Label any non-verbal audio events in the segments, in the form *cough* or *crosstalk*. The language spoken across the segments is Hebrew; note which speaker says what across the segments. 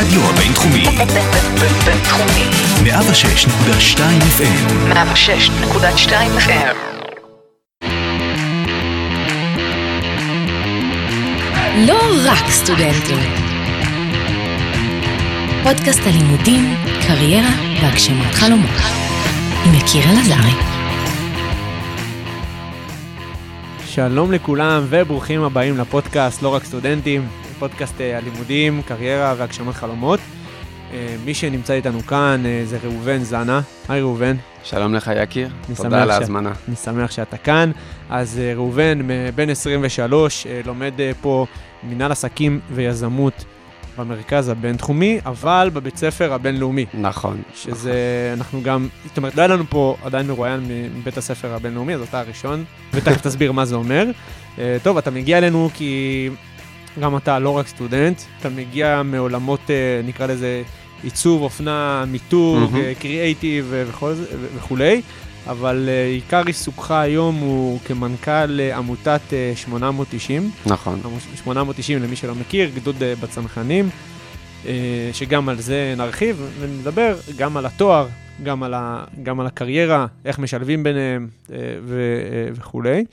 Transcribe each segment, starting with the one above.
Speaker 1: הרדיו הבינתחומי.
Speaker 2: בינתחומי.
Speaker 1: 106.2 FM.
Speaker 2: 106.2 FM.
Speaker 3: לא רק סטודנטים. פודקאסט הלימודים, קריירה והגשמת חלומות. עם יקיר אלעזרי.
Speaker 4: שלום לכולם וברוכים הבאים לפודקאסט לא רק סטודנטים, פודקאסט אה, הלימודים, קריירה והגשמת חלומות. אה, מי שנמצא איתנו כאן אה, זה ראובן זנה. היי ראובן.
Speaker 5: שלום לך יקיר, תודה על ההזמנה.
Speaker 4: אני שמח שאתה כאן. אז ראובן, בן 23, אה, לומד פה מנהל עסקים ויזמות במרכז הבינתחומי, אבל בבית ספר הבינלאומי.
Speaker 5: נכון.
Speaker 4: שזה, אנחנו גם, זאת אומרת, לא היה לנו פה עדיין מרואיין מבית הספר הבינלאומי, אז אתה הראשון, ותכף תסביר מה זה אומר. טוב, אתה מגיע אלינו כי גם אתה לא רק סטודנט, אתה מגיע מעולמות, אה, נקרא לזה, עיצוב, אופנה, מיתוג. קריאייטיב זה- ו- וכולי, אבל אה, עיקר עיסוקך היום הוא כמנכ"ל אה, עמותת אה, 890.
Speaker 5: נכון.
Speaker 4: 890 למי שלא מכיר, גדוד אה, בצנחנים, אה, שגם על זה נרחיב ונדבר, גם על התואר, גם על, ה, גם על הקריירה, איך משלבים ביניהם אה, ו, אה, וכולי.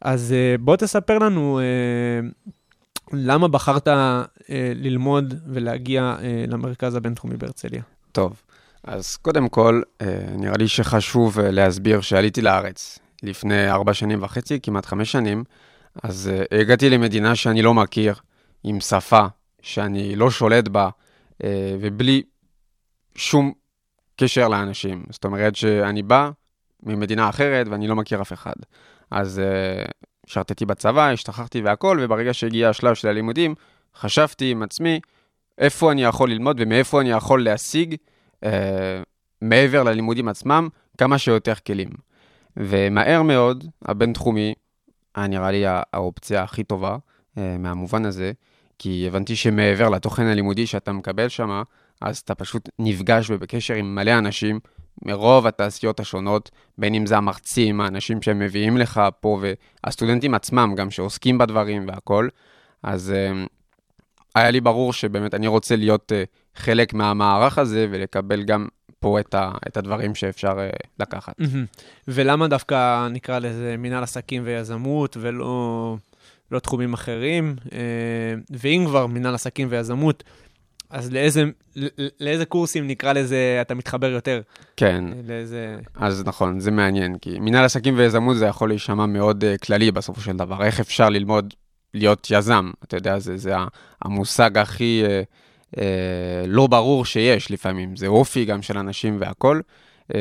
Speaker 4: אז אה, בוא תספר לנו אה, למה בחרת אה, ללמוד ולהגיע אה, למרכז הבינתחומי בהרצליה.
Speaker 5: טוב. אז קודם כל, אה, נראה לי שחשוב אה, להסביר שעליתי לארץ לפני ארבע שנים וחצי, כמעט חמש שנים, אז אה, הגעתי למדינה שאני לא מכיר, עם שפה שאני לא שולט בה, אה, ובלי שום קשר לאנשים. זאת אומרת שאני בא ממדינה אחרת ואני לא מכיר אף אחד. אז אה, שרתתי בצבא, השתחררתי והכל, וברגע שהגיע השלב של הלימודים, חשבתי עם עצמי, איפה אני יכול ללמוד ומאיפה אני יכול להשיג, אה, מעבר ללימודים עצמם, כמה שיותר כלים. ומהר מאוד, הבינתחומי היה נראה לי הא- האופציה הכי טובה אה, מהמובן הזה, כי הבנתי שמעבר לתוכן הלימודי שאתה מקבל שם, אז אתה פשוט נפגש ובקשר עם מלא אנשים מרוב התעשיות השונות, בין אם זה המרצים, האנשים שהם מביאים לך פה, והסטודנטים עצמם גם שעוסקים בדברים והכל. אז אה, היה לי ברור שבאמת אני רוצה להיות אה, חלק מהמערך הזה ולקבל גם פה את, ה, את הדברים שאפשר אה, לקחת.
Speaker 4: ולמה דווקא נקרא לזה מנהל עסקים ויזמות ולא לא תחומים אחרים? אה, ואם כבר מנהל עסקים ויזמות, אז לאיזה, לאיזה קורסים נקרא לזה אתה מתחבר יותר?
Speaker 5: כן,
Speaker 4: לאיזה...
Speaker 5: אז נכון, זה מעניין, כי מנהל עסקים ויזמות זה יכול להישמע מאוד uh, כללי בסופו של דבר. איך אפשר ללמוד להיות יזם? אתה יודע, זה, זה המושג הכי uh, uh, לא ברור שיש לפעמים. זה אופי גם של אנשים והכול. Uh,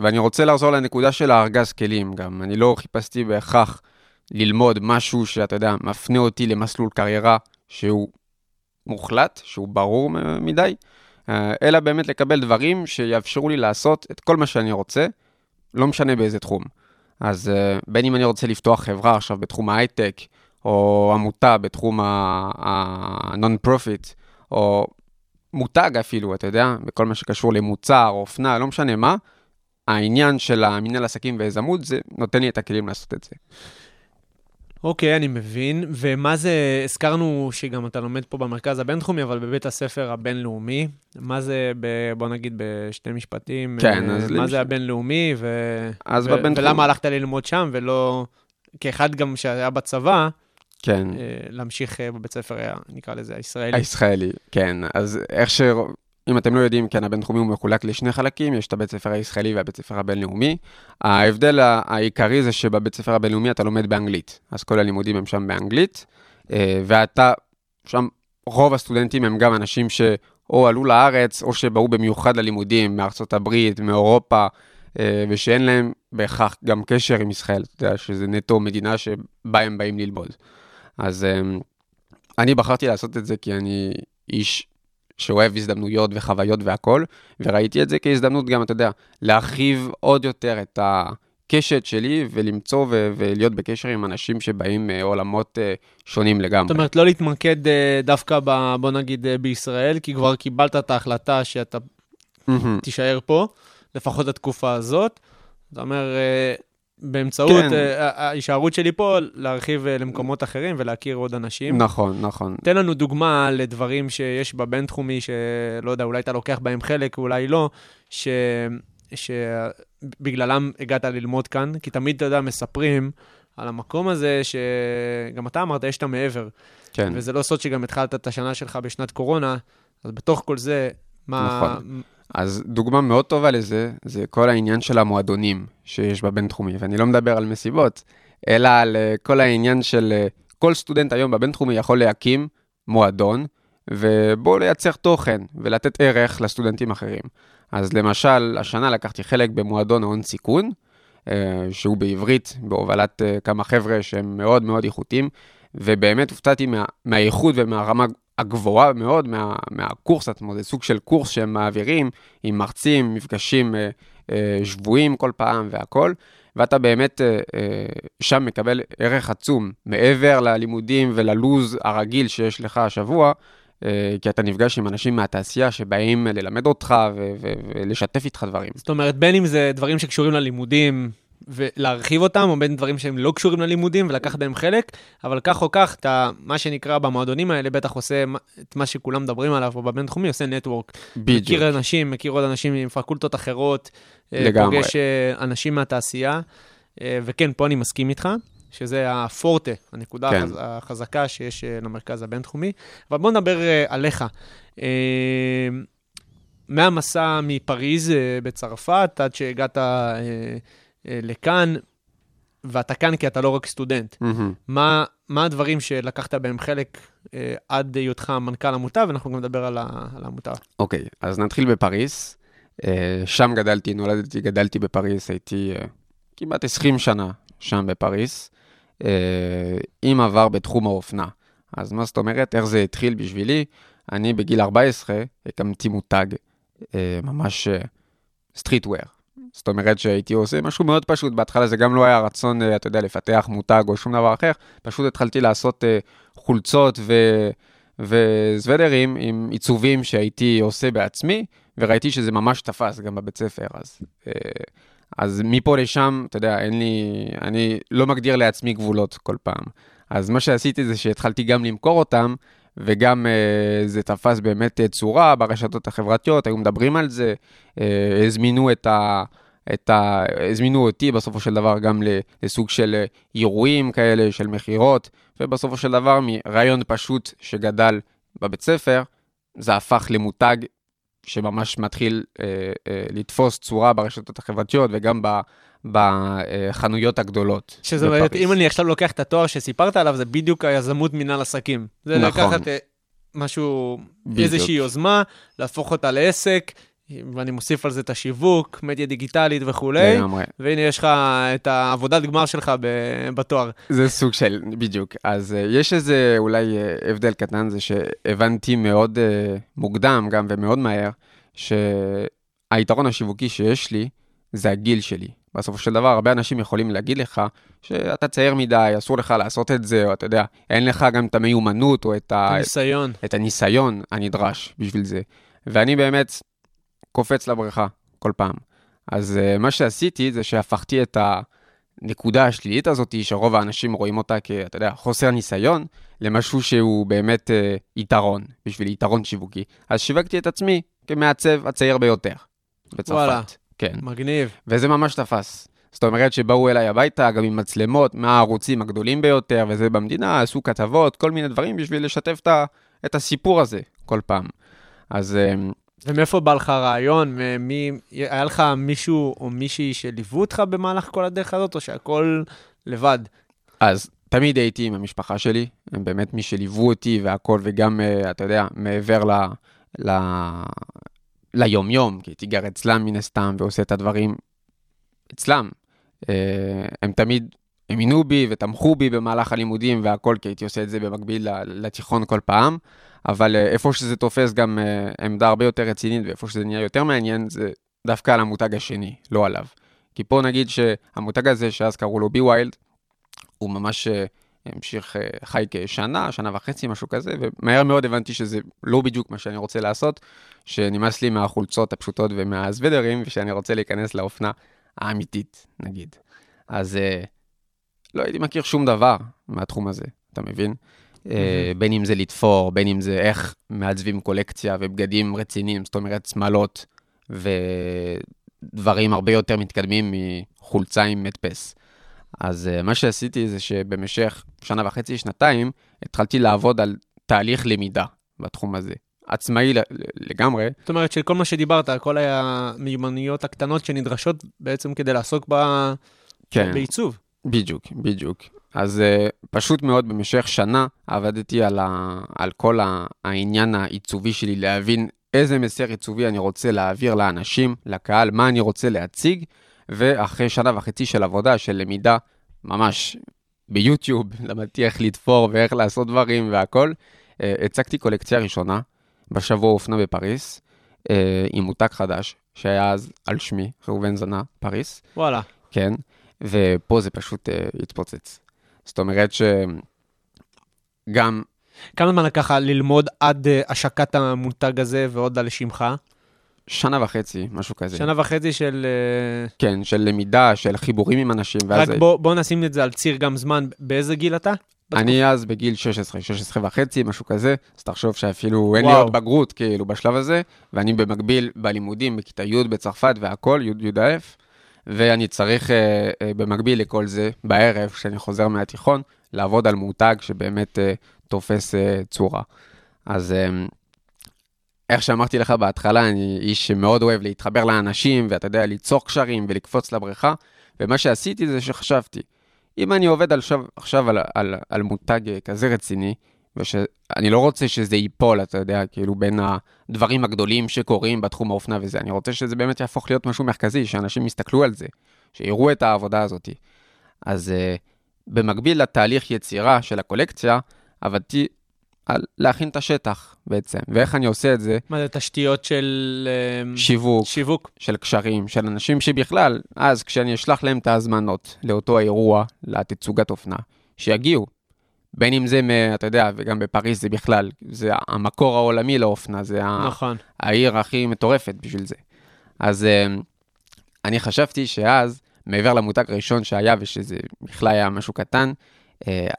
Speaker 5: ואני רוצה לחזור לנקודה של הארגז כלים גם. אני לא חיפשתי בהכרח ללמוד משהו שאתה יודע, מפנה אותי למסלול קריירה שהוא מוחלט, שהוא ברור מדי. אה, אלא באמת לקבל דברים שיאפשרו לי לעשות את כל מה שאני רוצה, לא משנה באיזה תחום. אז אה, בין אם אני רוצה לפתוח חברה עכשיו בתחום ההייטק, או עמותה בתחום ה-non profit, או מותג אפילו, אתה יודע, בכל מה שקשור למוצר, אופנה, לא משנה מה, העניין של המנהל עסקים ויזמות, זה נותן לי את הכלים לעשות את זה.
Speaker 4: אוקיי, אני מבין. ומה זה, הזכרנו שגם אתה לומד פה במרכז הבינתחומי, אבל בבית הספר הבינלאומי. מה זה, ב, בוא נגיד בשני משפטים,
Speaker 5: כן,
Speaker 4: אה,
Speaker 5: אז
Speaker 4: מה
Speaker 5: למש-
Speaker 4: זה הבינלאומי, ו...
Speaker 5: אז
Speaker 4: ו...
Speaker 5: בבינתחומי-
Speaker 4: ולמה הלכת ללמוד שם, ולא, כאחד גם שהיה בצבא,
Speaker 5: כן.
Speaker 4: אה, להמשיך אה, בבית ספר, נקרא לזה, הישראלי.
Speaker 5: הישראלי, כן. אז איך ש... אם אתם לא יודעים, כן, הבינתחומי הוא מחולק לשני חלקים, יש את הבית ספר הישראלי והבית ספר הבינלאומי. ההבדל העיקרי זה שבבית ספר הבינלאומי אתה לומד באנגלית, אז כל הלימודים הם שם באנגלית, אה, ואתה, שם רוב הסטודנטים הם גם אנשים שאו עלו לארץ, או שבאו במיוחד ללימודים מארצות הברית, מאירופה, אה, ושאין להם בהכרח גם קשר עם ישראל, אתה יודע, שזה נטו מדינה שבה הם באים ללמוד. אז אה, אני בחרתי לעשות את זה כי אני איש שאוהב הזדמנויות וחוויות והכול, וראיתי את זה כהזדמנות גם, אתה יודע, להרחיב עוד יותר את הקשת שלי ולמצוא ו- ולהיות בקשר עם אנשים שבאים מעולמות אה, שונים לגמרי.
Speaker 4: זאת אומרת, לא להתמקד אה, דווקא, ב, בוא נגיד, אה, בישראל, כי כבר קיבלת את ההחלטה שאתה
Speaker 5: מהמם.
Speaker 4: תישאר פה, לפחות לתקופה הזאת. אתה אומר, באמצעות
Speaker 5: כן.
Speaker 4: אה, ההישארות שלי פה, להרחיב אה, למקומות אחרים ולהכיר עוד אנשים.
Speaker 5: נכון, נכון.
Speaker 4: תן לנו דוגמה לדברים שיש בבינתחומי, שלא יודע, אולי אתה לוקח בהם חלק, אולי לא, ש... שבגללם הגעת ללמוד כאן, כי תמיד, אתה יודע, מספרים על המקום הזה, שגם אתה אמרת, יש את המעבר.
Speaker 5: כן.
Speaker 4: וזה לא סוד שגם התחלת את השנה שלך בשנת קורונה, אז בתוך כל זה, מה...
Speaker 5: נכון. אז דוגמה מאוד טובה לזה, זה כל העניין של המועדונים שיש בבינתחומי, ואני לא מדבר על מסיבות, אלא על אה, כל העניין של אה, כל סטודנט היום בבינתחומי יכול להקים מועדון, ובו לייצר תוכן ולתת ערך לסטודנטים אחרים. אז למשל, השנה לקחתי חלק במועדון ההון סיכון, אה, שהוא בעברית, בהובלת כמה חבר'ה שהם מאוד מאוד איכותיים, ובאמת הופתעתי מה, מהאיכות ומהרמה הגבוהה מאוד מה, מהקורס עצמו, זה סוג של קורס שהם מעבירים עם מרצים, מפגשים אה, אה, שבויים כל פעם והכל, ואתה באמת אה, אה, שם מקבל ערך עצום, מעבר ללימודים וללוז הרגיל שיש לך השבוע, אה, כי אתה נפגש עם אנשים מהתעשייה שבאים ללמד אותך ולשתף איתך דברים.
Speaker 4: זאת אומרת, בין אם זה דברים שקשורים ללימודים ולהרחיב אותם, או בין דברים שהם לא קשורים ללימודים ולקחת בהם חלק, אבל כך או כך, אתה, מה שנקרא במועדונים האלה, בטח עושה את מה שכולם מדברים עליו, או בבינתחומי, עושה נטוורק.
Speaker 5: בדיוק.
Speaker 4: מכיר אנשים, מכיר עוד אנשים עם פקולטות אחרות, אה,
Speaker 5: לגמרי.
Speaker 4: פוגש אה, אנשים מהתעשייה, אה, וכן, פה אני מסכים איתך. שזה הפורטה, הנקודה
Speaker 5: כן.
Speaker 4: החז... החזקה שיש למרכז הבינתחומי. אבל בוא נדבר עליך. מהמסע מפריז בצרפת עד שהגעת לכאן, ואתה כאן כי אתה לא רק סטודנט.
Speaker 5: מהמם.
Speaker 4: מה, מה הדברים שלקחת בהם חלק אה, עד היותך מנכ"ל עמותה, ואנחנו גם נדבר על, ה, על העמותה.
Speaker 5: אוקיי, אז נתחיל בפריס. אה, שם גדלתי, נולדתי, גדלתי בפריס, הייתי אה, כמעט 20 שנה שם בפריס, אה, עם עבר בתחום האופנה. אז מה זאת אומרת, איך זה התחיל בשבילי? אני בגיל 14 הקמתי מותג, אה, ממש סטריטוור. זאת אומרת שהייתי עושה משהו מאוד פשוט, בהתחלה זה גם לא היה רצון, אה, אתה יודע, לפתח מותג או שום דבר אחר, פשוט התחלתי לעשות אה, חולצות ו... וסוודרים עם עיצובים שהייתי עושה בעצמי, וראיתי שזה ממש תפס גם בבית ספר, אז, אה, אז מפה לשם, אתה יודע, אין לי, אני לא מגדיר לעצמי גבולות כל פעם. אז מה שעשיתי זה שהתחלתי גם למכור אותם, וגם uh, זה תפס באמת uh, צורה ברשתות החברתיות, היו מדברים על זה, uh, הזמינו את ה... את ה... הזמינו אותי בסופו של דבר גם לסוג של אה, אירועים כאלה, של מכירות, ובסופו של דבר מרעיון פשוט שגדל בבית ספר, זה הפך למותג שממש מתחיל אה, אה, לתפוס צורה ברשתות החברתיות וגם ב, בחנויות הגדולות.
Speaker 4: שזאת אומרת,
Speaker 5: בפריז.
Speaker 4: אם אני עכשיו לוקח את התואר שסיפרת עליו, זה בדיוק היזמות מנהל עסקים. זה
Speaker 5: נכון.
Speaker 4: לקחת אה, משהו,
Speaker 5: בדיוק.
Speaker 4: איזושהי יוזמה, להפוך אותה לעסק, ואני מוסיף על זה את השיווק, מדיה דיגיטלית וכולי,
Speaker 5: לגמרי.
Speaker 4: והנה יש לך את העבודת גמר שלך בתואר.
Speaker 5: זה סוג של, בדיוק. אז uh, יש איזה אולי uh, הבדל קטן, זה שהבנתי מאוד uh, מוקדם גם ומאוד מהר, שהיתרון השיווקי שיש לי זה הגיל שלי. בסופו של דבר, הרבה אנשים יכולים להגיד לך שאתה צעיר מדי, אסור לך לעשות את זה, או אתה יודע, אין לך גם את המיומנות או את, ה...
Speaker 4: ניסיון.
Speaker 5: את הניסיון הנדרש בשביל זה. ואני באמת קופץ לבריכה כל פעם. אז uh, מה שעשיתי זה שהפכתי את הנקודה השלילית הזאת, שרוב האנשים רואים אותה כ, אתה יודע, חוסר ניסיון, למשהו שהוא באמת uh, יתרון, בשביל יתרון שיווקי. אז שיווקתי את עצמי כמעצב הצעיר ביותר בצרפת.
Speaker 4: וואלה.
Speaker 5: כן.
Speaker 4: מגניב.
Speaker 5: וזה ממש תפס. זאת אומרת שבאו אליי הביתה, גם עם מצלמות, מהערוצים הגדולים ביותר, וזה במדינה, עשו כתבות, כל מיני דברים בשביל לשתף את, את הסיפור הזה כל פעם. אז אמ,
Speaker 4: ומאיפה בא לך הרעיון? מי, היה לך מישהו או מישהי שליוו אותך במהלך כל הדרך הזאת, או שהכל לבד?
Speaker 5: אז תמיד הייתי עם המשפחה שלי, הם באמת מי שליוו אותי והכל, וגם, אה, אתה יודע, מעבר ל... ל... ליום-יום, כי הייתי גר אצלם מן הסתם ועושה את הדברים אצלם. אה, הם תמיד האמינו בי ותמכו בי במהלך הלימודים והכל, כי הייתי עושה את זה במקביל לתיכון כל פעם, אבל אה, איפה שזה תופס גם אה, עמדה הרבה יותר רצינית ואיפה שזה נהיה יותר מעניין, זה דווקא על המותג השני, לא עליו. כי פה נגיד שהמותג הזה, שאז קראו לו בי ויילד, הוא ממש המשיך, אה, חי כשנה, שנה וחצי, משהו כזה, ומהר מאוד הבנתי שזה לא בדיוק מה שאני רוצה לעשות, שנמאס לי מהחולצות הפשוטות ומהסוודרים, ושאני רוצה להיכנס לאופנה האמיתית, נגיד. אז אה, לא הייתי מכיר שום דבר מהתחום הזה, אתה מבין? אה, בין אם זה לתפור, בין אם זה איך מעצבים קולקציה ובגדים רציניים, זאת אומרת שמלות ודברים הרבה יותר מתקדמים מחולצה עם מדפס. אז אה, מה שעשיתי זה שבמשך שנה וחצי, שנתיים, התחלתי לעבוד על תהליך למידה בתחום הזה. עצמאי לגמרי,
Speaker 4: זאת אומרת שכל מה שדיברת, כל המיומנויות הקטנות שנדרשות בעצם כדי לעסוק ב...
Speaker 5: כן,
Speaker 4: בעיצוב.
Speaker 5: בדיוק, בדיוק. אז uh, פשוט מאוד במשך שנה עבדתי על, ה, על כל העניין העיצובי שלי, להבין איזה מסר עיצובי אני רוצה להעביר לאנשים, לקהל, מה אני רוצה להציג, ואחרי שנה וחצי של עבודה, של למידה, ממש ביוטיוב, *laughs* למדתי איך לתפור ואיך לעשות דברים והכל, uh, הצגתי קולקציה ראשונה בשבוע אופנה בפריס, uh, עם מותג חדש, שהיה אז על שמי, ראובן זנה, פריס.
Speaker 4: וואלה.
Speaker 5: כן, ופה זה פשוט uh, התפוצץ. זאת אומרת שגם,
Speaker 4: כמה זמן לקח ללמוד עד אה, השקת המותג הזה ועוד על שמך?
Speaker 5: שנה וחצי, משהו כזה.
Speaker 4: שנה וחצי של... אה,
Speaker 5: כן, של למידה, של חיבורים עם אנשים, ואז...
Speaker 4: רק בוא, בוא נשים את זה על ציר גם זמן. באיזה גיל אתה?
Speaker 5: אני אז בגיל 16, 16 וחצי, משהו כזה, אז תחשוב שאפילו אין לי
Speaker 4: וואו.
Speaker 5: עוד בגרות, כאילו, בשלב הזה, ואני במקביל בלימודים, בכיתה י' בצרפת והכל, י' י"א, ואני צריך אה, אה, במקביל לכל זה, בערב, כשאני חוזר מהתיכון, לעבוד על מותג שבאמת אה, תופס אה, צורה. אז אה, איך שאמרתי לך בהתחלה, אני איש שמאוד אוהב להתחבר לאנשים, ואתה יודע, ליצור קשרים ולקפוץ לבריכה, ומה שעשיתי זה שחשבתי, אם אני עובד עכשיו, עכשיו על, על, על מותג אה, כזה רציני, ושאני לא רוצה שזה ייפול, אתה יודע, כאילו בין הדברים הגדולים שקורים בתחום האופנה וזה, אני רוצה שזה באמת יהפוך להיות משהו מרכזי, שאנשים יסתכלו על זה, שיראו את העבודה הזאת. אז uh, במקביל לתהליך יצירה של הקולקציה, עבדתי על להכין את השטח בעצם, ואיך אני עושה את זה?
Speaker 4: מה זה, תשתיות של אה,
Speaker 5: שיווק,
Speaker 4: שיווק?
Speaker 5: של קשרים, של אנשים שבכלל, אז כשאני אשלח להם את ההזמנות לאותו האירוע, לתצוגת אופנה, שיגיעו. בין אם זה, מ, אתה יודע, וגם בפריז זה בכלל, זה המקור העולמי לאופנה, זה
Speaker 4: נכון.
Speaker 5: העיר הכי מטורפת בשביל זה. אז אה, אני חשבתי שאז, מעבר למותג הראשון שהיה, ושזה בכלל היה משהו קטן,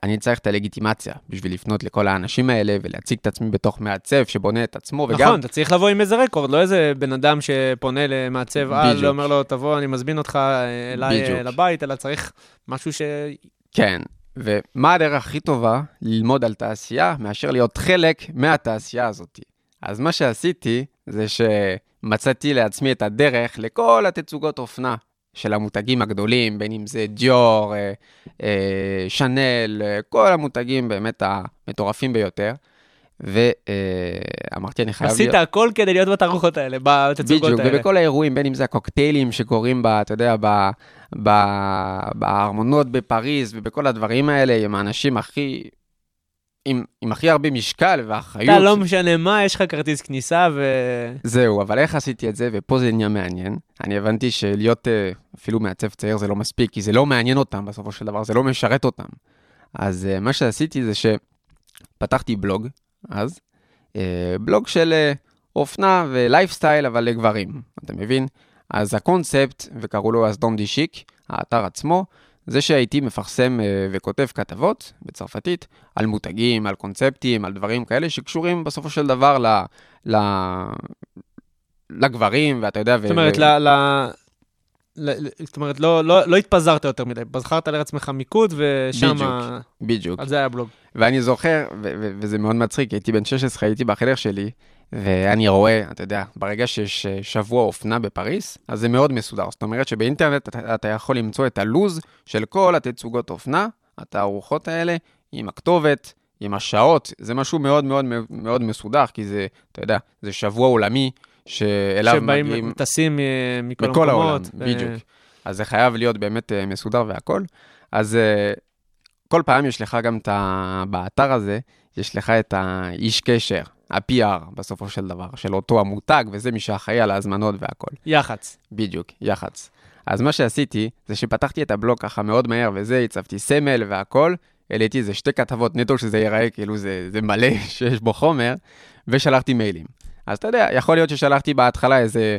Speaker 5: אני צריך את הלגיטימציה בשביל לפנות לכל האנשים האלה ולהציג את עצמי בתוך מעצב שבונה את עצמו, וגם...
Speaker 4: נכון, אתה צריך לבוא עם איזה רקורד, לא איזה בן אדם שפונה למעצב על,
Speaker 5: בדיוק.
Speaker 4: ואומר לו, תבוא, אני מזמין אותך אה, אליי. אה, לבית, אלא צריך משהו ש...
Speaker 5: כן, ומה הדרך הכי טובה ללמוד על תעשייה מאשר להיות חלק מהתעשייה הזאת? אז מה שעשיתי זה שמצאתי לעצמי את הדרך לכל התצוגות אופנה של המותגים הגדולים, בין אם זה דיור, אה, אה, שנל, אה, כל המותגים באמת המטורפים ביותר. ואמרתי, אני חייב
Speaker 4: עשית הכל כדי להיות בתערוכות האלה, בתצוגות
Speaker 5: בדיוק,
Speaker 4: האלה.
Speaker 5: ובכל האירועים, בין אם זה הקוקטיילים שקורים ב... אתה יודע, ב... ב... בארמונות בפריז ובכל הדברים האלה, עם האנשים הכי... עם, עם הכי הרבה משקל ואחריות.
Speaker 4: אתה לא משנה מה, יש לך כרטיס כניסה ו...
Speaker 5: זהו, אבל איך עשיתי את זה, ופה זה עניין מעניין. אני הבנתי שלהיות אה, אפילו מעצב צעיר זה לא מספיק, כי זה לא מעניין אותם בסופו של דבר, זה לא משרת אותם. אז אה, מה שעשיתי זה שפתחתי בלוג, אז, אה, בלוג של אופנה ולייפסטייל, אבל לגברים, אתה מבין? אז הקונספט, וקראו לו אז דום די שיק, האתר עצמו, זה שהייתי מפרסם אה, וכותב כתבות בצרפתית על מותגים, על קונספטים, על דברים כאלה שקשורים בסופו של דבר ל... ל... לגברים, ואתה יודע...
Speaker 4: זאת אומרת, ל... ל... ל... זאת אומרת, לא, לא, לא התפזרת יותר מדי, בחרת לעצמך מיקוד, ושם...
Speaker 5: בדיוק. בדיוק.
Speaker 4: על זה היה בלוג.
Speaker 5: ואני זוכר, ו- ו- וזה מאוד מצחיק, הייתי בן 16, הייתי בחדר שלי, ואני רואה, אתה יודע, ברגע שיש אה, שבוע אופנה בפריס, אז זה מאוד מסודר. זאת אומרת שבאינטרנט אתה, אתה יכול למצוא את הלוז של כל התצוגות אופנה, התערוכות האלה, עם הכתובת, עם השעות, זה משהו מאוד מאוד מאוד מסודר, כי זה, אתה יודע, זה שבוע עולמי שאליו
Speaker 4: שבאים,
Speaker 5: מגיעים...
Speaker 4: טסים אה, מכל
Speaker 5: מכל העולם.
Speaker 4: ו-
Speaker 5: בדיוק. אז זה חייב להיות באמת אה, מסודר והכל. אז אה, כל פעם יש לך גם את ה... באתר הזה, יש לך את האיש קשר, ה-PR בסופו של דבר, של אותו המותג, וזה מי שאחראי על ההזמנות והכל.
Speaker 4: יח"צ.
Speaker 5: בדיוק, יח"צ. אז מה שעשיתי, זה שפתחתי את הבלוג ככה מאוד מהר וזה, הצבתי סמל והכל, העליתי איזה שתי כתבות נטו שזה ייראה כאילו זה, זה מלא *laughs* שיש בו חומר, ושלחתי מיילים. אז אתה יודע, יכול להיות ששלחתי בהתחלה איזה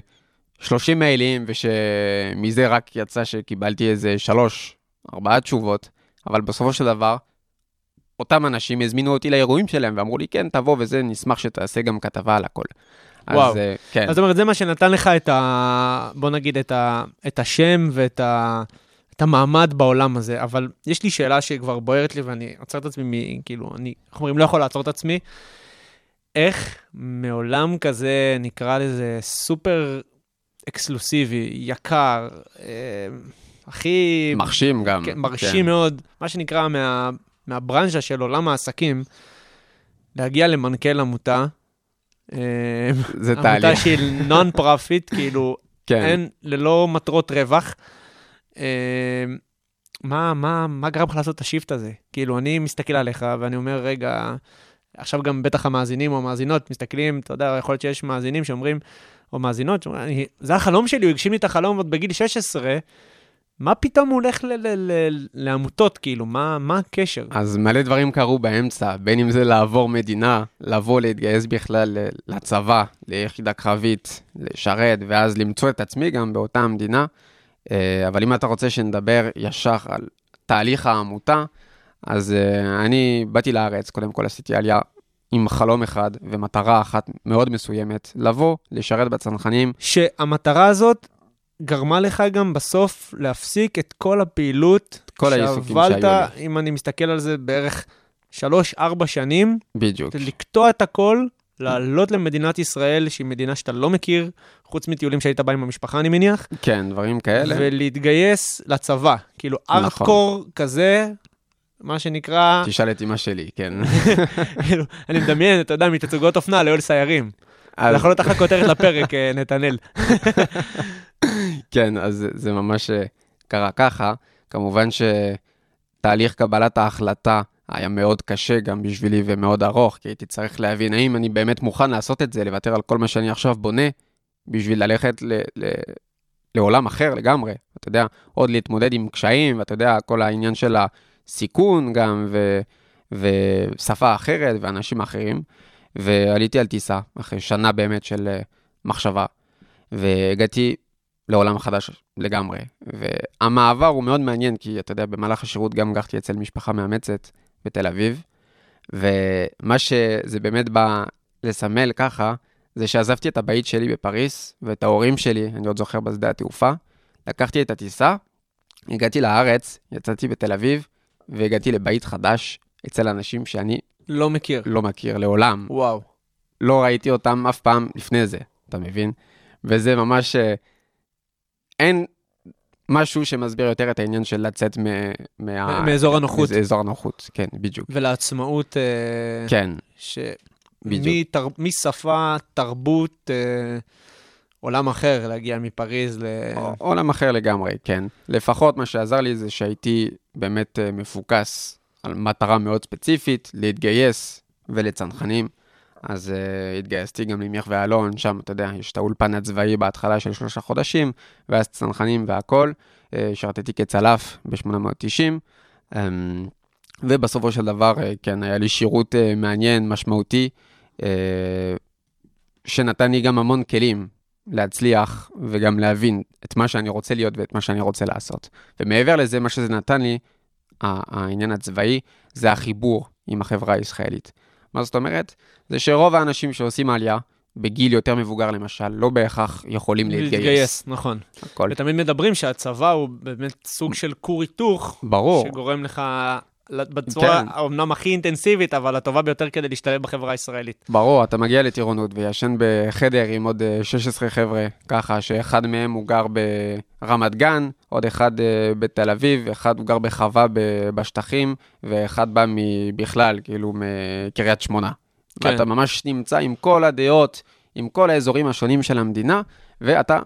Speaker 5: 30 מיילים, ושמזה רק יצא שקיבלתי איזה שלוש ארבעה תשובות, אבל בסופו של דבר, אותם אנשים הזמינו אותי לאירועים שלהם ואמרו לי, כן, תבוא וזה, נשמח שתעשה גם כתבה על הכל.
Speaker 4: וואו.
Speaker 5: אז אה, כן,
Speaker 4: אז זאת אומרת, זה מה שנתן לך את ה... בוא נגיד, את, ה... את השם ואת ה... את המעמד בעולם הזה. אבל יש לי שאלה שכבר בוערת לי ואני עוצר את עצמי, מ... כאילו, אני, איך אומרים, לא יכול לעצור את עצמי. איך מעולם כזה, נקרא לזה, סופר אקסקלוסיבי, יקר, אה, הכי...
Speaker 5: מרשים גם.
Speaker 4: כן, מרשים מאוד, מה שנקרא מה, מהברנז'ה של עולם העסקים, להגיע למנכ"ל עמותה. אה,
Speaker 5: זה
Speaker 4: עמותה
Speaker 5: תהליך.
Speaker 4: שהיא non profit, *laughs* כאילו,
Speaker 5: כן.
Speaker 4: אין, ללא מטרות רווח. אה, מה, מה, מה גרם לך לעשות את ה shift הזה? כאילו, אני מסתכל עליך ואני אומר, רגע, עכשיו גם בטח המאזינים או המאזינות מסתכלים, אתה יודע, יכול להיות שיש מאזינים שאומרים, או מאזינות, שאומרים, זה החלום שלי, הוא הגשים לי את החלום עוד בגיל 16, מה פתאום הוא הולך ל- ל- ל- לעמותות, כאילו, מה, מה הקשר?
Speaker 5: אז מלא דברים קרו באמצע, בין אם זה לעבור מדינה, לבוא להתגייס בכלל לצבא, ליחידה קרבית, לשרת, ואז למצוא את עצמי גם באותה המדינה. אה, אבל אם אתה רוצה שנדבר ישר על תהליך העמותה, אז אה, אני באתי לארץ, קודם כל עשיתי עלייה עם חלום אחד ומטרה אחת מאוד מסוימת, לבוא, לשרת בצנחנים.
Speaker 4: שהמטרה הזאת גרמה לך גם בסוף להפסיק את כל הפעילות
Speaker 5: כל העיסוקים
Speaker 4: שהובלת,
Speaker 5: שהיו
Speaker 4: אם אני מסתכל על זה, בערך 3-4 שנים,
Speaker 5: בדיוק.
Speaker 4: לקטוע את הכל, לעלות למדינת ישראל, שהיא מדינה שאתה לא מכיר, חוץ מטיולים שהיית בה עם המשפחה, אני מניח,
Speaker 5: כן, דברים כאלה.
Speaker 4: ולהתגייס לצבא. כאילו,
Speaker 5: נכון.
Speaker 4: ארדקור כזה, מה שנקרא,
Speaker 5: תשאל את אמא שלי, כן. *laughs*
Speaker 4: כאילו, אני מדמיין, אתה יודע, מתצוגות אופנה לאוהל סיירים.
Speaker 5: אז-
Speaker 4: יכול להיות אחלה כותרת לפרק, אה, נתנאל. *laughs*
Speaker 5: כן, אז זה- ממש אה, קרה ככה. כמובן שתהליך קבלת ההחלטה היה מאוד קשה גם בשבילי ומאוד ארוך, כי הייתי צריך להבין האם אני באמת מוכן לעשות את זה, לוותר על כל מה שאני עכשיו בונה, בשביל ללכת ל- ל- לעולם אחר לגמרי. אתה יודע, עוד להתמודד עם קשיים, ואתה יודע, כל העניין של הסיכון גם, ו- ושפה אחרת, ואנשים אחרים. ועליתי על טיסה, אחרי שנה באמת של אה, מחשבה, והגעתי לעולם חדש לגמרי. והמעבר הוא מאוד מעניין, כי אתה יודע, במהלך השירות גם גרתי אצל משפחה מאמצת בתל אביב, ומה שזה באמת בא לסמל ככה, זה שעזבתי את הבית שלי בפריס, ואת ההורים שלי, אני עוד זוכר בשדה התעופה, לקחתי את הטיסה, הגעתי לארץ, יצאתי בתל אביב, והגעתי לבית חדש אצל אנשים שאני
Speaker 4: לא מכיר.
Speaker 5: לא מכיר לעולם.
Speaker 4: וואו.
Speaker 5: לא ראיתי אותם אף פעם לפני זה, אתה מבין? וזה ממש... אה, אין משהו שמסביר יותר את העניין של לצאת מ- מה...
Speaker 4: מאזור הנוחות.
Speaker 5: מאזור הנוחות, כן, בדיוק.
Speaker 4: ולעצמאות, אה,
Speaker 5: כן,
Speaker 4: ש...
Speaker 5: בדיוק.
Speaker 4: מתר... משפה, תרבות, אה, עולם אחר, להגיע מפריז ל...
Speaker 5: עולם אחר לגמרי, כן. לפחות מה שעזר לי זה שהייתי באמת אה, מפוקס על מטרה מאוד ספציפית, להתגייס ולצנחנים. אז uh, התגייסתי גם למיך ואלון, שם, אתה יודע, יש את האולפן הצבאי בהתחלה של שלושה חודשים, ואז צנחנים והכול. Uh, שרתתי כצלף ב-890, um, ובסופו של דבר, uh, כן, היה לי שירות uh, מעניין, משמעותי, uh, שנתן לי גם המון כלים להצליח וגם להבין את מה שאני רוצה להיות ואת מה שאני רוצה לעשות. ומעבר לזה, מה שזה נתן לי, העניין הצבאי, זה החיבור עם החברה הישראלית. מה זאת אומרת? זה שרוב האנשים שעושים עלייה, בגיל יותר מבוגר למשל, לא בהכרח יכולים להתגייס.
Speaker 4: להתגייס, נכון.
Speaker 5: הכל.
Speaker 4: ותמיד מדברים שהצבא הוא באמת סוג של כור היתוך,
Speaker 5: ברור.
Speaker 4: שגורם לך בצורה
Speaker 5: כן.
Speaker 4: האומנם הכי אינטנסיבית, אבל הטובה ביותר כדי להשתלב בחברה הישראלית.
Speaker 5: ברור, אתה מגיע לטירונות וישן בחדר עם עוד אה, 16 חבר'ה, ככה שאחד מהם הוא גר ברמת גן, עוד אחד אה, בתל אביב, אחד הוא גר בחווה בשטחים, ואחד בא בכלל, כאילו, מקריית שמונה.
Speaker 4: כן.
Speaker 5: ואתה ממש נמצא עם כל הדעות, עם כל האזורים השונים של המדינה, ואתה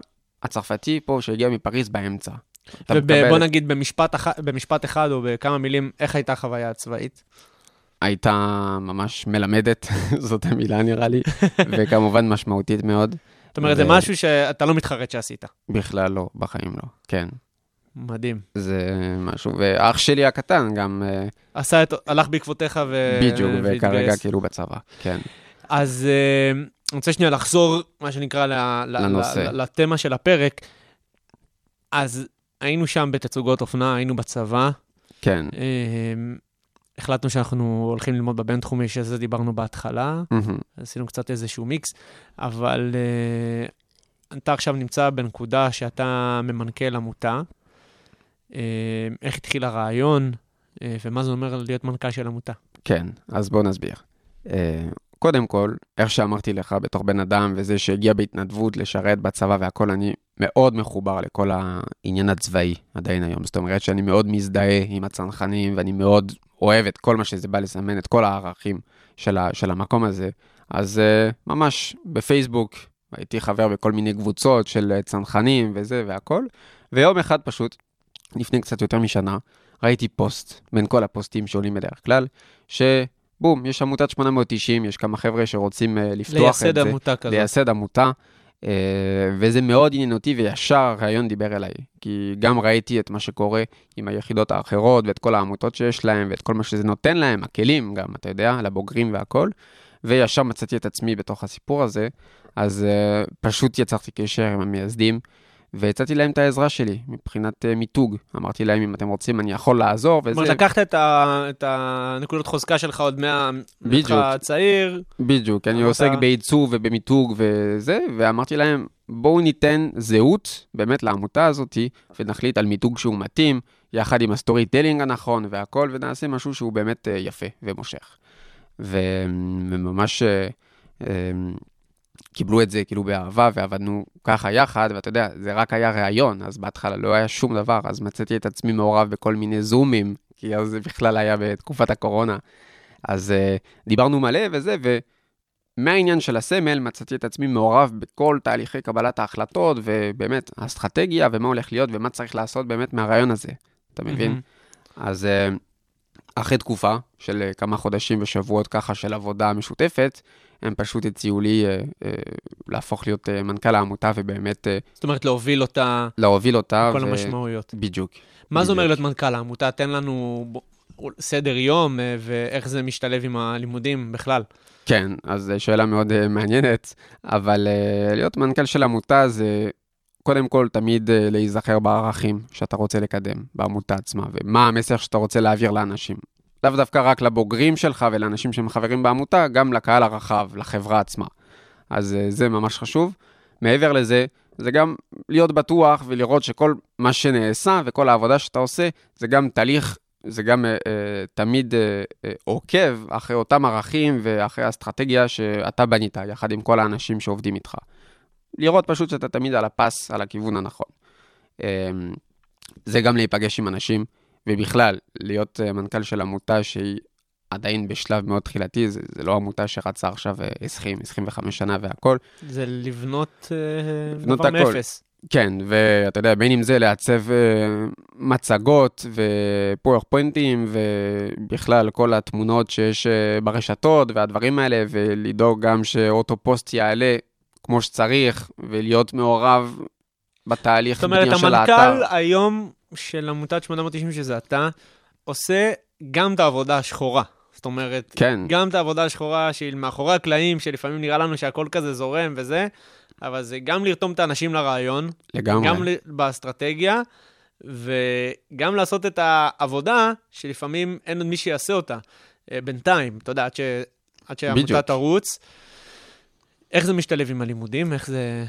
Speaker 5: הצרפתי פה שהגיע מפריז באמצע.
Speaker 4: ובוא נגיד במשפט, אח... במשפט אחד או בכמה מילים, איך הייתה החוויה הצבאית?
Speaker 5: הייתה ממש מלמדת, *laughs* זאת המילה נראה לי, *laughs* וכמובן משמעותית מאוד.
Speaker 4: זאת אומרת, זה
Speaker 5: ו-
Speaker 4: משהו שאתה לא מתחרט שעשית.
Speaker 5: בכלל לא, בחיים לא, כן.
Speaker 4: מדהים.
Speaker 5: זה משהו, ואח שלי הקטן גם, אה,
Speaker 4: עשה את, הלך בעקבותיך ו...
Speaker 5: בדיוק, וכרגע. כאילו בצבא, כן.
Speaker 4: אז אה, אני רוצה שנייה לחזור, מה שנקרא, ל-
Speaker 5: לנושא.
Speaker 4: לתמה של הפרק. אז היינו שם בתצוגות אופנה, היינו בצבא.
Speaker 5: כן.
Speaker 4: אה, החלטנו שאנחנו הולכים ללמוד בבינתחומי, שזה דיברנו בהתחלה. עשינו קצת איזשהו מיקס, אבל uh, אתה עכשיו נמצא בנקודה שאתה ממנכ"ל עמותה. Uh, איך התחיל הרעיון, uh, ומה זה אומר להיות מנכ"ל של עמותה?
Speaker 5: כן, אז בוא נסביר. אה, קודם כל, איך שאמרתי לך, בתור בן אדם וזה שהגיע בהתנדבות לשרת בצבא והכל, אני מאוד מחובר לכל העניין הצבאי עדיין היום. זאת אומרת שאני מאוד מזדהה עם הצנחנים ואני מאוד אוהב את כל מה שזה בא לסמן, את כל הערכים של, ה, של המקום הזה. אז אה, ממש בפייסבוק הייתי חבר בכל מיני קבוצות של אה, צנחנים וזה והכל, ויום אחד פשוט, לפני קצת יותר משנה, ראיתי פוסט בין כל הפוסטים שעולים בדרך כלל, שבום, יש עמותת 890, יש כמה חבר'ה שרוצים uh, לפתוח את
Speaker 4: לייסד
Speaker 5: זה.
Speaker 4: עמותה כזאת.
Speaker 5: לייסד עמותה, uh, וזה מאוד עניין אותי, וישר הרעיון דיבר אליי. כי גם ראיתי את מה שקורה עם היחידות האחרות, ואת כל העמותות שיש להם, ואת כל מה שזה נותן להם, הכלים גם, אתה יודע, לבוגרים והכל, וישר מצאתי את עצמי בתוך הסיפור הזה, אז uh, פשוט יצרתי קשר עם המייסדים. והצעתי להם את העזרה שלי מבחינת uh, מיתוג. אמרתי להם, אם אתם רוצים, אני יכול לעזור,
Speaker 4: זאת
Speaker 5: וזה...
Speaker 4: אומרת, לקחת את, ה, את הנקודות חוזקה שלך עוד מה...
Speaker 5: בדיוק.
Speaker 4: מהיותך צעיר,
Speaker 5: בדיוק, אני עוסק בעיצוב ובמיתוג וזה, ואמרתי להם, בואו ניתן זהות באמת לעמותה הזאת, ונחליט על מיתוג שהוא מתאים, יחד עם ה storytelling הנכון והכל, ונעשה משהו שהוא באמת אה, יפה ומושך. וממש אה, אה, קיבלו את זה כאילו באהבה, ועבדנו ככה יחד, ואתה יודע, זה רק היה ראיון, אז בהתחלה לא היה שום דבר, אז מצאתי את עצמי מעורב בכל מיני זומים, כי אז זה בכלל היה בתקופת הקורונה. אז אה, דיברנו מלא וזה, ומהעניין של הסמל מצאתי את עצמי מעורב בכל תהליכי קבלת ההחלטות, ובאמת, האסטרטגיה ומה הולך להיות ומה צריך לעשות באמת מהרעיון הזה, אתה מבין?
Speaker 4: מהמם.
Speaker 5: אז uh, אחרי תקופה של uh, כמה חודשים ושבועות ככה של עבודה משותפת, הם פשוט הציעו לי uh, uh, להפוך להיות uh, מנכ"ל העמותה ובאמת uh,
Speaker 4: זאת אומרת, להוביל אותה,
Speaker 5: להוביל אותה.
Speaker 4: כל
Speaker 5: ו-
Speaker 4: המשמעויות.
Speaker 5: בדיוק.
Speaker 4: מה זה אומר
Speaker 5: בדיוק.
Speaker 4: להיות מנכ"ל העמותה? תן לנו ב- סדר יום, אה, ואיך זה משתלב עם הלימודים בכלל.
Speaker 5: כן, אז זו שאלה מאוד uh, מעניינת, אבל uh, להיות מנכ"ל של עמותה זה קודם כל תמיד uh, להיזכר בערכים שאתה רוצה לקדם בעמותה עצמה, ומה המסר שאתה רוצה להעביר לאנשים. לאו דווקא רק לבוגרים שלך ולאנשים שהם חברים בעמותה, גם לקהל הרחב, לחברה עצמה. אז uh, זה ממש חשוב. מעבר לזה, זה גם להיות בטוח ולראות שכל מה שנעשה וכל העבודה שאתה עושה, זה גם תהליך זה גם uh, uh, תמיד uh, uh, עוקב אחרי אותם ערכים ואחרי האסטרטגיה שאתה בנית, יחד עם כל האנשים שעובדים איתך. לראות פשוט שאתה תמיד על הפס, על הכיוון הנכון. Um, זה גם להיפגש עם אנשים, ובכלל, להיות uh, מנכ"ל של עמותה שהיא עדיין בשלב מאוד תחילתי, זה, זה לא עמותה שרצה עכשיו uh, 20, 25 שנה והכל.
Speaker 4: זה לבנות אה,
Speaker 5: לבנות
Speaker 4: דבר
Speaker 5: הכל.
Speaker 4: מאפס.
Speaker 5: כן, ואתה יודע, בין אם זה לעצב מצגות ופוורפוינטים ובכלל כל התמונות שיש ברשתות והדברים האלה, ולדאוג גם שאוטו פוסט יעלה כמו שצריך, ולהיות מעורב בתהליך
Speaker 4: זאת אומרת,
Speaker 5: בנייה של
Speaker 4: המנכ"ל
Speaker 5: האתר.
Speaker 4: היום של עמותת 890, שזה אתה, עושה גם את העבודה השחורה. זאת אומרת,
Speaker 5: כן,
Speaker 4: גם את העבודה השחורה שהיא מאחורי הקלעים, שלפעמים נראה לנו שהכל כזה זורם וזה, אבל זה גם לרתום את האנשים לרעיון,
Speaker 5: לגמרי.
Speaker 4: גם באסטרטגיה, וגם לעשות את העבודה שלפעמים אין עוד מי שיעשה אותה אה, בינתיים, אתה יודע, עד, ש... עד שהעמותה. תרוץ. איך זה משתלב עם הלימודים? איך זה...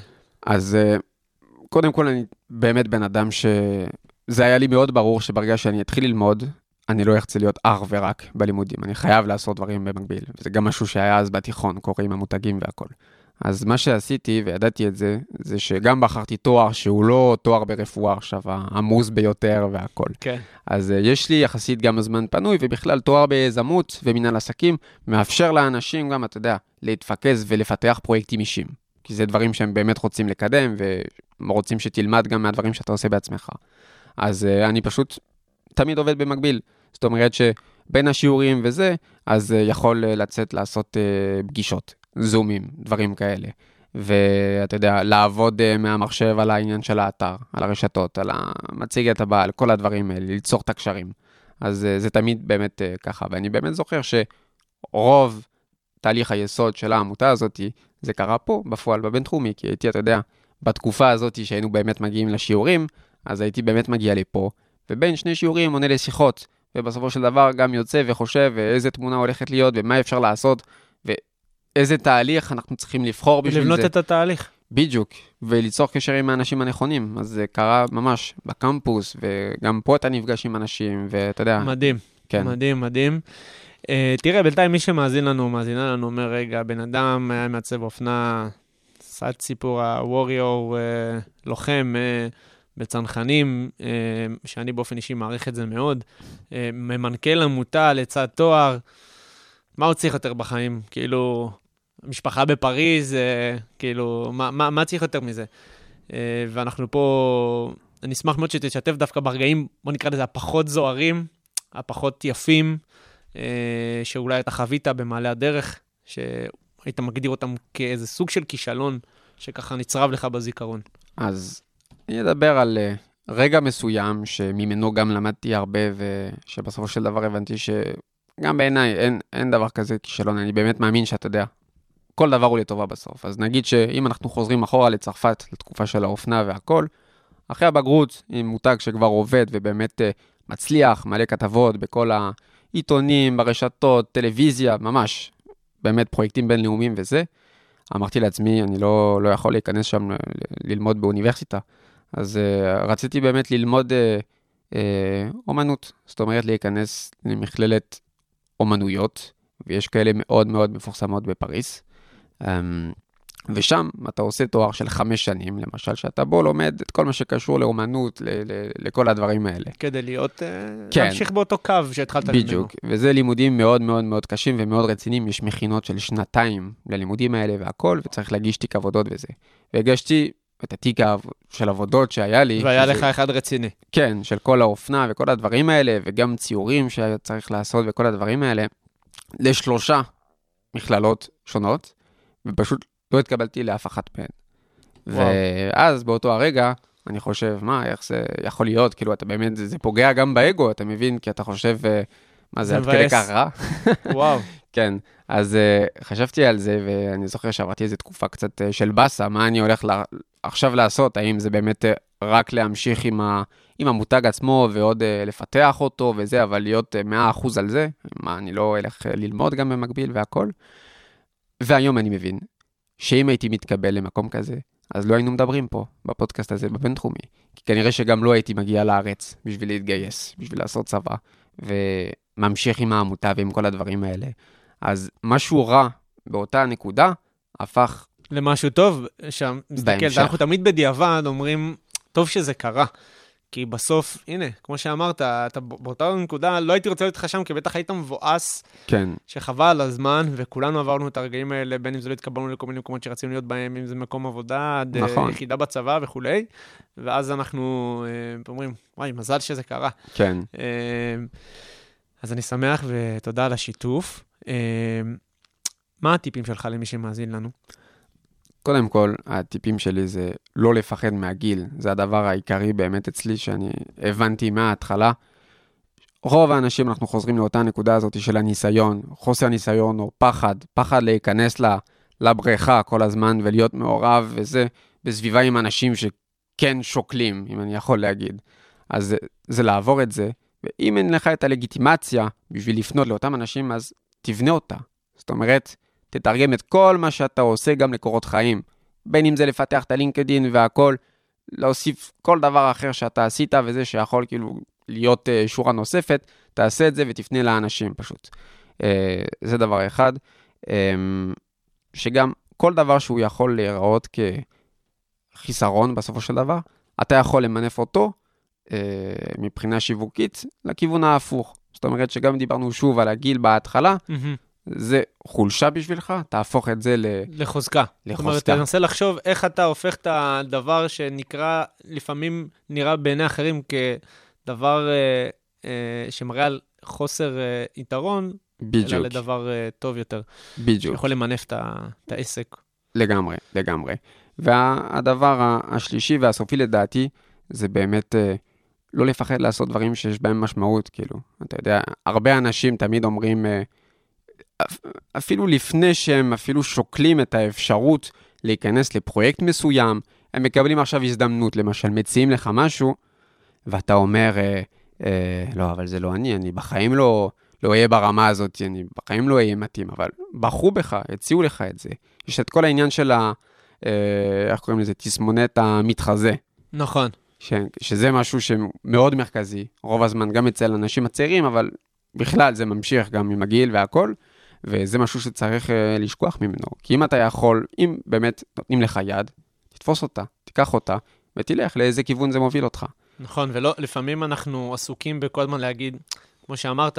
Speaker 5: אז אה, קודם כל, אני באמת בן אדם ש... זה היה לי מאוד ברור שברגע שאני אתחיל ללמוד, אני לא ארצה להיות אך ורק בלימודים. אני חייב לעשות דברים במקביל. וזה גם משהו שהיה אז בתיכון, קורה עם המותגים והכל. אז מה שעשיתי, וידעתי את זה, זה שגם בחרתי תואר שהוא לא תואר ברפואה עכשיו, העמוס ביותר והכל.
Speaker 4: כן.
Speaker 5: אז uh, יש לי יחסית גם זמן פנוי, ובכלל תואר ביזמות ומנהל עסקים מאפשר לאנשים גם, אתה יודע, להתפקס ולפתח פרויקטים אישיים. כי זה דברים שהם באמת רוצים לקדם, ורוצים שתלמד גם מהדברים שאתה עושה בעצמך. אז uh, אני פשוט תמיד עובד במקביל. זאת אומרת שבין השיעורים וזה, אז uh, יכול uh, לצאת לעשות uh, פגישות, זומים, דברים כאלה. ואתה יודע, לעבוד uh, מהמחשב על העניין של האתר, על הרשתות, על המצגת הבאה, על כל הדברים האלה, ליצור את הקשרים. אז uh, זה תמיד באמת uh, ככה, ואני באמת זוכר שרוב תהליך היסוד של העמותה הזאת, זה קרה פה, בפועל, בבינתחומי, כי הייתי, אתה יודע, בתקופה הזאת שהיינו באמת מגיעים לשיעורים, אז הייתי באמת מגיע לפה, ובין שני שיעורים עונה לשיחות, ובסופו של דבר גם יוצא וחושב ואיזה תמונה הולכת להיות ומה אפשר לעשות, ואיזה תהליך אנחנו צריכים לבחור בשביל
Speaker 4: לבנות
Speaker 5: זה.
Speaker 4: את התהליך.
Speaker 5: בדיוק, וליצור קשר עם האנשים הנכונים. אז זה קרה ממש בקמפוס, וגם פה אתה נפגש עם אנשים, ואתה יודע,
Speaker 4: מדהים.
Speaker 5: כן.
Speaker 4: מדהים, מדהים. Uh, תראה, בינתיים מי שמאזין לנו, מאזינה לנו, אומר, רגע, בן אדם היה מעצב אופנה, עשה את סיפור הווריור, uh, לוחם uh, בצנחנים, uh, שאני באופן אישי מעריך את זה מאוד, uh, ממנכ"ל עמותה לצד תואר, מה הוא צריך יותר בחיים? כאילו, משפחה בפריז, uh, כאילו, מה, מה, מה צריך יותר מזה? ואנחנו פה, אני אשמח מאוד שתשתף דווקא ברגעים, בוא נקרא לזה הפחות זוהרים, הפחות יפים, אה, שאולי אתה חווית במעלה הדרך, שהיית מגדיר אותם כאיזה סוג של כישלון, שככה נצרב לך בזיכרון.
Speaker 5: אז אני אדבר על אה, רגע מסוים שממנו גם למדתי הרבה, ושבסופו של דבר הבנתי שגם בעיניי אין, אין דבר כזה כישלון, אני באמת מאמין שאתה יודע, כל דבר הוא לטובה בסוף. אז נגיד שאם אנחנו חוזרים אחורה לצרפת, לתקופה של האופנה והכל, אחרי הבגרות, עם מותג שכבר עובד ובאמת אה, מצליח, מלא כתבות בכל העיתונים, ברשתות, טלוויזיה, ממש, באמת פרויקטים בינלאומיים וזה, אמרתי לעצמי, אני לא, לא יכול להיכנס שם ל- ללמוד באוניברסיטה. אז uh, רציתי באמת ללמוד uh, uh, אומנות, זאת אומרת להיכנס למכללת אומנויות, ויש כאלה מאוד מאוד מפורסמות בפריס. Um, ושם אתה עושה תואר של חמש שנים, למשל, שאתה בו לומד את כל מה שקשור לאומנות, ל- ל- לכל הדברים האלה.
Speaker 4: כדי להיות,
Speaker 5: כן.
Speaker 4: להמשיך באותו קו שהתחלת ממנו.
Speaker 5: בדיוק, וזה לימודים מאוד מאוד מאוד קשים ומאוד רציניים, יש מכינות של שנתיים ללימודים האלה והכל, וצריך להגיש תיק עבודות וזה. והגשתי את התיק של עבודות שהיה לי.
Speaker 4: והיה
Speaker 5: שזה-
Speaker 4: לך אחד רציני.
Speaker 5: כן, של כל האופנה וכל הדברים האלה, וגם ציורים שהיה צריך לעשות וכל הדברים האלה, לשלושה מכללות שונות, ופשוט לא התקבלתי לאף אחת מהן.
Speaker 4: וואו.
Speaker 5: ואז באותו הרגע, אני חושב, מה, איך זה יכול להיות? כאילו, אתה באמת, זה, זה פוגע גם באגו, אתה מבין? כי אתה חושב, אה, מה
Speaker 4: זה
Speaker 5: עד כדי. כך רע?
Speaker 4: וואו. *laughs*
Speaker 5: כן, אז uh, חשבתי על זה, ואני זוכר שעברתי איזו תקופה קצת uh, של באסה, מה אני הולך לה, עכשיו לעשות? האם זה באמת uh, רק להמשיך עם, ה, עם המותג עצמו ועוד uh, לפתח אותו וזה, אבל להיות uh, 100% על זה? מה, אני לא אלך uh, ללמוד גם במקביל והכל? והיום אני מבין שאם הייתי מתקבל למקום כזה, אז לא היינו מדברים פה, בפודקאסט הזה, בבינתחומי. כי כנראה שגם לא הייתי מגיע לארץ בשביל להתגייס, בשביל לעשות צבא, וממשיך עם העמותה ועם כל הדברים האלה. אז משהו רע באותה נקודה הפך,
Speaker 4: למשהו טוב, שם, מסתכל. אנחנו תמיד בדיעבד אומרים, טוב שזה קרה. כי בסוף, הנה, כמו שאמרת, אתה באותה נקודה, לא הייתי רוצה להיות איתך שם, כי בטח היית מבואס,
Speaker 5: כן,
Speaker 4: שחבל על הזמן, וכולנו עברנו את הרגעים האלה, בין אם זה לא התקבלנו לכל מיני מקומות שרצינו להיות בהם, אם זה מקום עבודה, עד אה,
Speaker 5: נכון.
Speaker 4: יחידה בצבא וכולי, ואז אנחנו אה, אומרים, וואי, מזל שזה קרה.
Speaker 5: כן.
Speaker 4: אה, אז אני שמח ותודה על השיתוף. אה, מה הטיפים שלך למי שמאזין לנו?
Speaker 5: קודם כל, הטיפים שלי זה לא לפחד מהגיל, זה הדבר העיקרי באמת אצלי שאני הבנתי מההתחלה. רוב האנשים אנחנו חוזרים לאותה נקודה הזאת של הניסיון, חוסר ניסיון או פחד, פחד להיכנס לבריכה כל הזמן ולהיות מעורב וזה, בסביבה עם אנשים שכן שוקלים, אם אני יכול להגיד. אז זה, זה לעבור את זה, ואם אין לך את הלגיטימציה בשביל לפנות לאותם אנשים, אז תבנה אותה. זאת אומרת, תתרגם את כל מה שאתה עושה גם לקורות חיים. בין אם זה לפתח את הלינקדין והכל, להוסיף כל דבר אחר שאתה עשית וזה שיכול כאילו להיות uh, שורה נוספת, תעשה את זה ותפנה לאנשים פשוט. Uh, זה דבר אחד. Um, שגם כל דבר שהוא יכול להיראות כחיסרון בסופו של דבר, אתה יכול למנף אותו uh, מבחינה שיווקית לכיוון ההפוך. זאת אומרת שגם דיברנו שוב על הגיל בהתחלה, זה חולשה בשבילך, תהפוך את זה ל...
Speaker 4: לחוזקה. זאת אומרת,
Speaker 5: לחוזקה.
Speaker 4: תנסה לחשוב איך אתה הופך את הדבר שנקרא, לפעמים נראה בעיני אחרים כדבר אה, אה, שמראה על חוסר אה, יתרון, אלא
Speaker 5: בדיוק,
Speaker 4: לדבר אה, טוב יותר,
Speaker 5: בדיוק.
Speaker 4: שיכול למנף את העסק.
Speaker 5: לגמרי, לגמרי. והדבר השלישי והסופי לדעתי, זה באמת אה, לא לפחד לעשות דברים שיש בהם משמעות, כאילו. אתה יודע, הרבה אנשים תמיד אומרים, אה, אפ- אפילו לפני שהם אפילו שוקלים את האפשרות להיכנס לפרויקט מסוים, הם מקבלים עכשיו הזדמנות, למשל, מציעים לך משהו, ואתה אומר, אה, אה, לא, אבל זה לא אני, אני בחיים לא, לא אהיה ברמה הזאת, אני בחיים לא אהיה מתאים, אבל בחרו בך, הציעו לך את זה. יש את כל העניין של ה... אה, איך קוראים לזה? תסמונת המתחזה.
Speaker 4: נכון.
Speaker 5: ש, שזה משהו שמאוד מרכזי, רוב הזמן גם אצל אנשים הצעירים, אבל בכלל זה ממשיך גם עם הגיל והכל, וזה משהו שצריך uh, לשכוח ממנו. כי אם אתה יכול, אם באמת נותנים לך יד, תתפוס אותה, תיקח אותה, ותלך לאיזה כיוון זה מוביל אותך.
Speaker 4: נכון, ולא, לפעמים אנחנו עסוקים בכל הזמן להגיד, כמו שאמרת,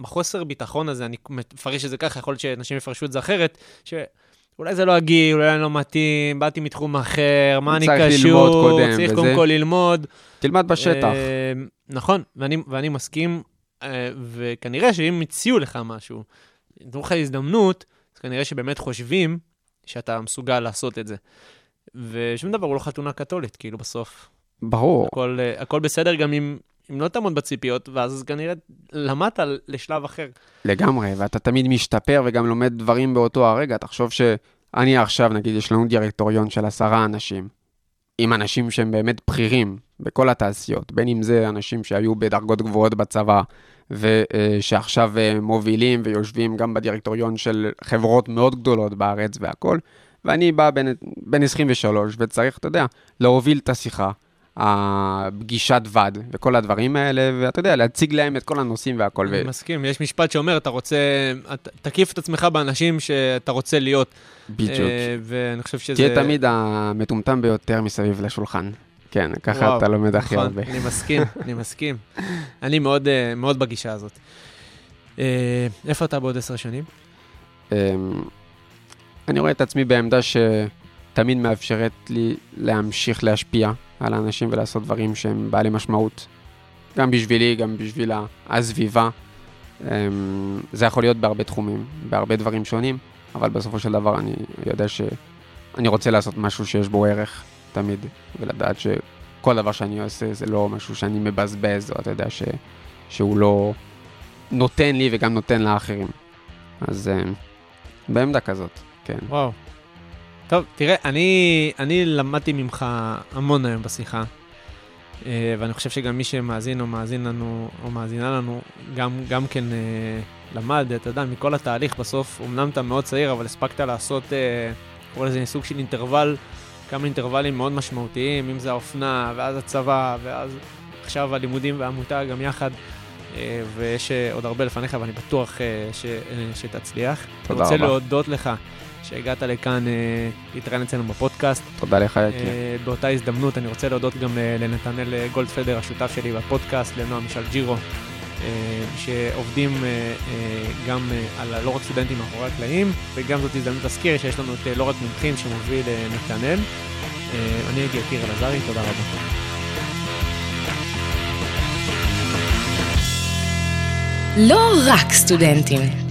Speaker 4: בחוסר ביטחון הזה, אני מפרש את זה ככה, יכול להיות שאנשים יפרשו את זה אחרת, שאולי זה לא הגיל, אולי אני לא מתאים, באתי מתחום אחר, מה אני קשור, צריך ללמוד קודם, צריך קודם כל ללמוד.
Speaker 5: תלמד בשטח.
Speaker 4: אה, נכון, ואני, ואני מסכים, אה, וכנראה שאם הציעו לך משהו, נתנו לך הזדמנות, אז כנראה שבאמת חושבים שאתה מסוגל לעשות את זה. ושום דבר הוא לא חתונה קתולית, כאילו בסוף.
Speaker 5: ברור.
Speaker 4: הכל, אה, הכל בסדר גם אם, אם לא תעמוד בציפיות, ואז כנראה למדת לשלב אחר.
Speaker 5: לגמרי, ואתה תמיד משתפר וגם לומד דברים באותו הרגע. תחשוב שאני עכשיו, נגיד, יש לנו דירקטוריון של עשרה אנשים, עם אנשים שהם באמת בכירים בכל התעשיות, בין אם זה אנשים שהיו בדרגות גבוהות בצבא, ושעכשיו אה, מובילים ויושבים גם בדירקטוריון של חברות מאוד גדולות בארץ והכול, ואני בא בין, בין 23 וצריך, אתה יודע, להוביל את השיחה, הפגישת ועד וכל הדברים האלה, ואתה יודע, להציג להם את כל הנושאים והכל.
Speaker 4: אני ו... מסכים, יש משפט שאומר, אתה רוצה, תקיף את עצמך באנשים שאתה רוצה להיות.
Speaker 5: בדיוק. אה,
Speaker 4: ואני חושב שזה...
Speaker 5: תהיה תמיד המטומטם ביותר מסביב לשולחן. כן, ככה וואו, אתה לומד הכי
Speaker 4: נכון,
Speaker 5: הרבה.
Speaker 4: אני מסכים, *laughs* אני מסכים. אני מאוד, אה, מאוד בגישה הזאת. אה, איפה אתה בעוד עשר שנים?
Speaker 5: אמ, אני רואה את עצמי בעמדה שתמיד מאפשרת לי להמשיך להשפיע על האנשים ולעשות דברים שהם בעלי משמעות. גם בשבילי, גם בשביל הסביבה. אמ, זה יכול להיות בהרבה תחומים, בהרבה דברים שונים, אבל בסופו של דבר אני יודע שאני רוצה לעשות משהו שיש בו ערך תמיד, ולדעת שכל דבר שאני עושה זה לא משהו שאני מבזבז, או אתה יודע ש... שהוא לא נותן לי וגם נותן לאחרים. אז אמ, בעמדה כזאת, כן.
Speaker 4: וואו. טוב, תראה, אני, אני למדתי ממך המון היום בשיחה, אה, ואני חושב שגם מי שמאזין או מאזין לנו, או מאזינה לנו, גם, גם כן אה, למד, אתה יודע, מכל התהליך בסוף, אמנם אתה מאוד צעיר, אבל הספקת לעשות, אה, קורא לזה סוג של אינטרוול, כמה אינטרוולים מאוד משמעותיים, אם זה האופנה, ואז הצבא, ואז עכשיו הלימודים והעמותה גם יחד. ויש עוד הרבה לפניך, ואני בטוח ש, שתצליח.
Speaker 5: תודה רבה.
Speaker 4: אני רוצה להודות לך שהגעת לכאן אה, להתראיין אצלנו בפודקאסט.
Speaker 5: תודה לך, יקי.
Speaker 4: אה, באותה הזדמנות אני רוצה להודות גם לנתנאל גולדפדר, השותף שלי בפודקאסט, לנועם משל ג'ירו, אה, שעובדים גם על לא רק סטודנטים מאחורי הקלעים, וגם זאת הזדמנות להזכיר שיש לנו את לא רק מומחים שמוביל נתנאל. אני הייתי יקיר אלעזרי, תודה רבה.
Speaker 3: לא רק סטודנטים.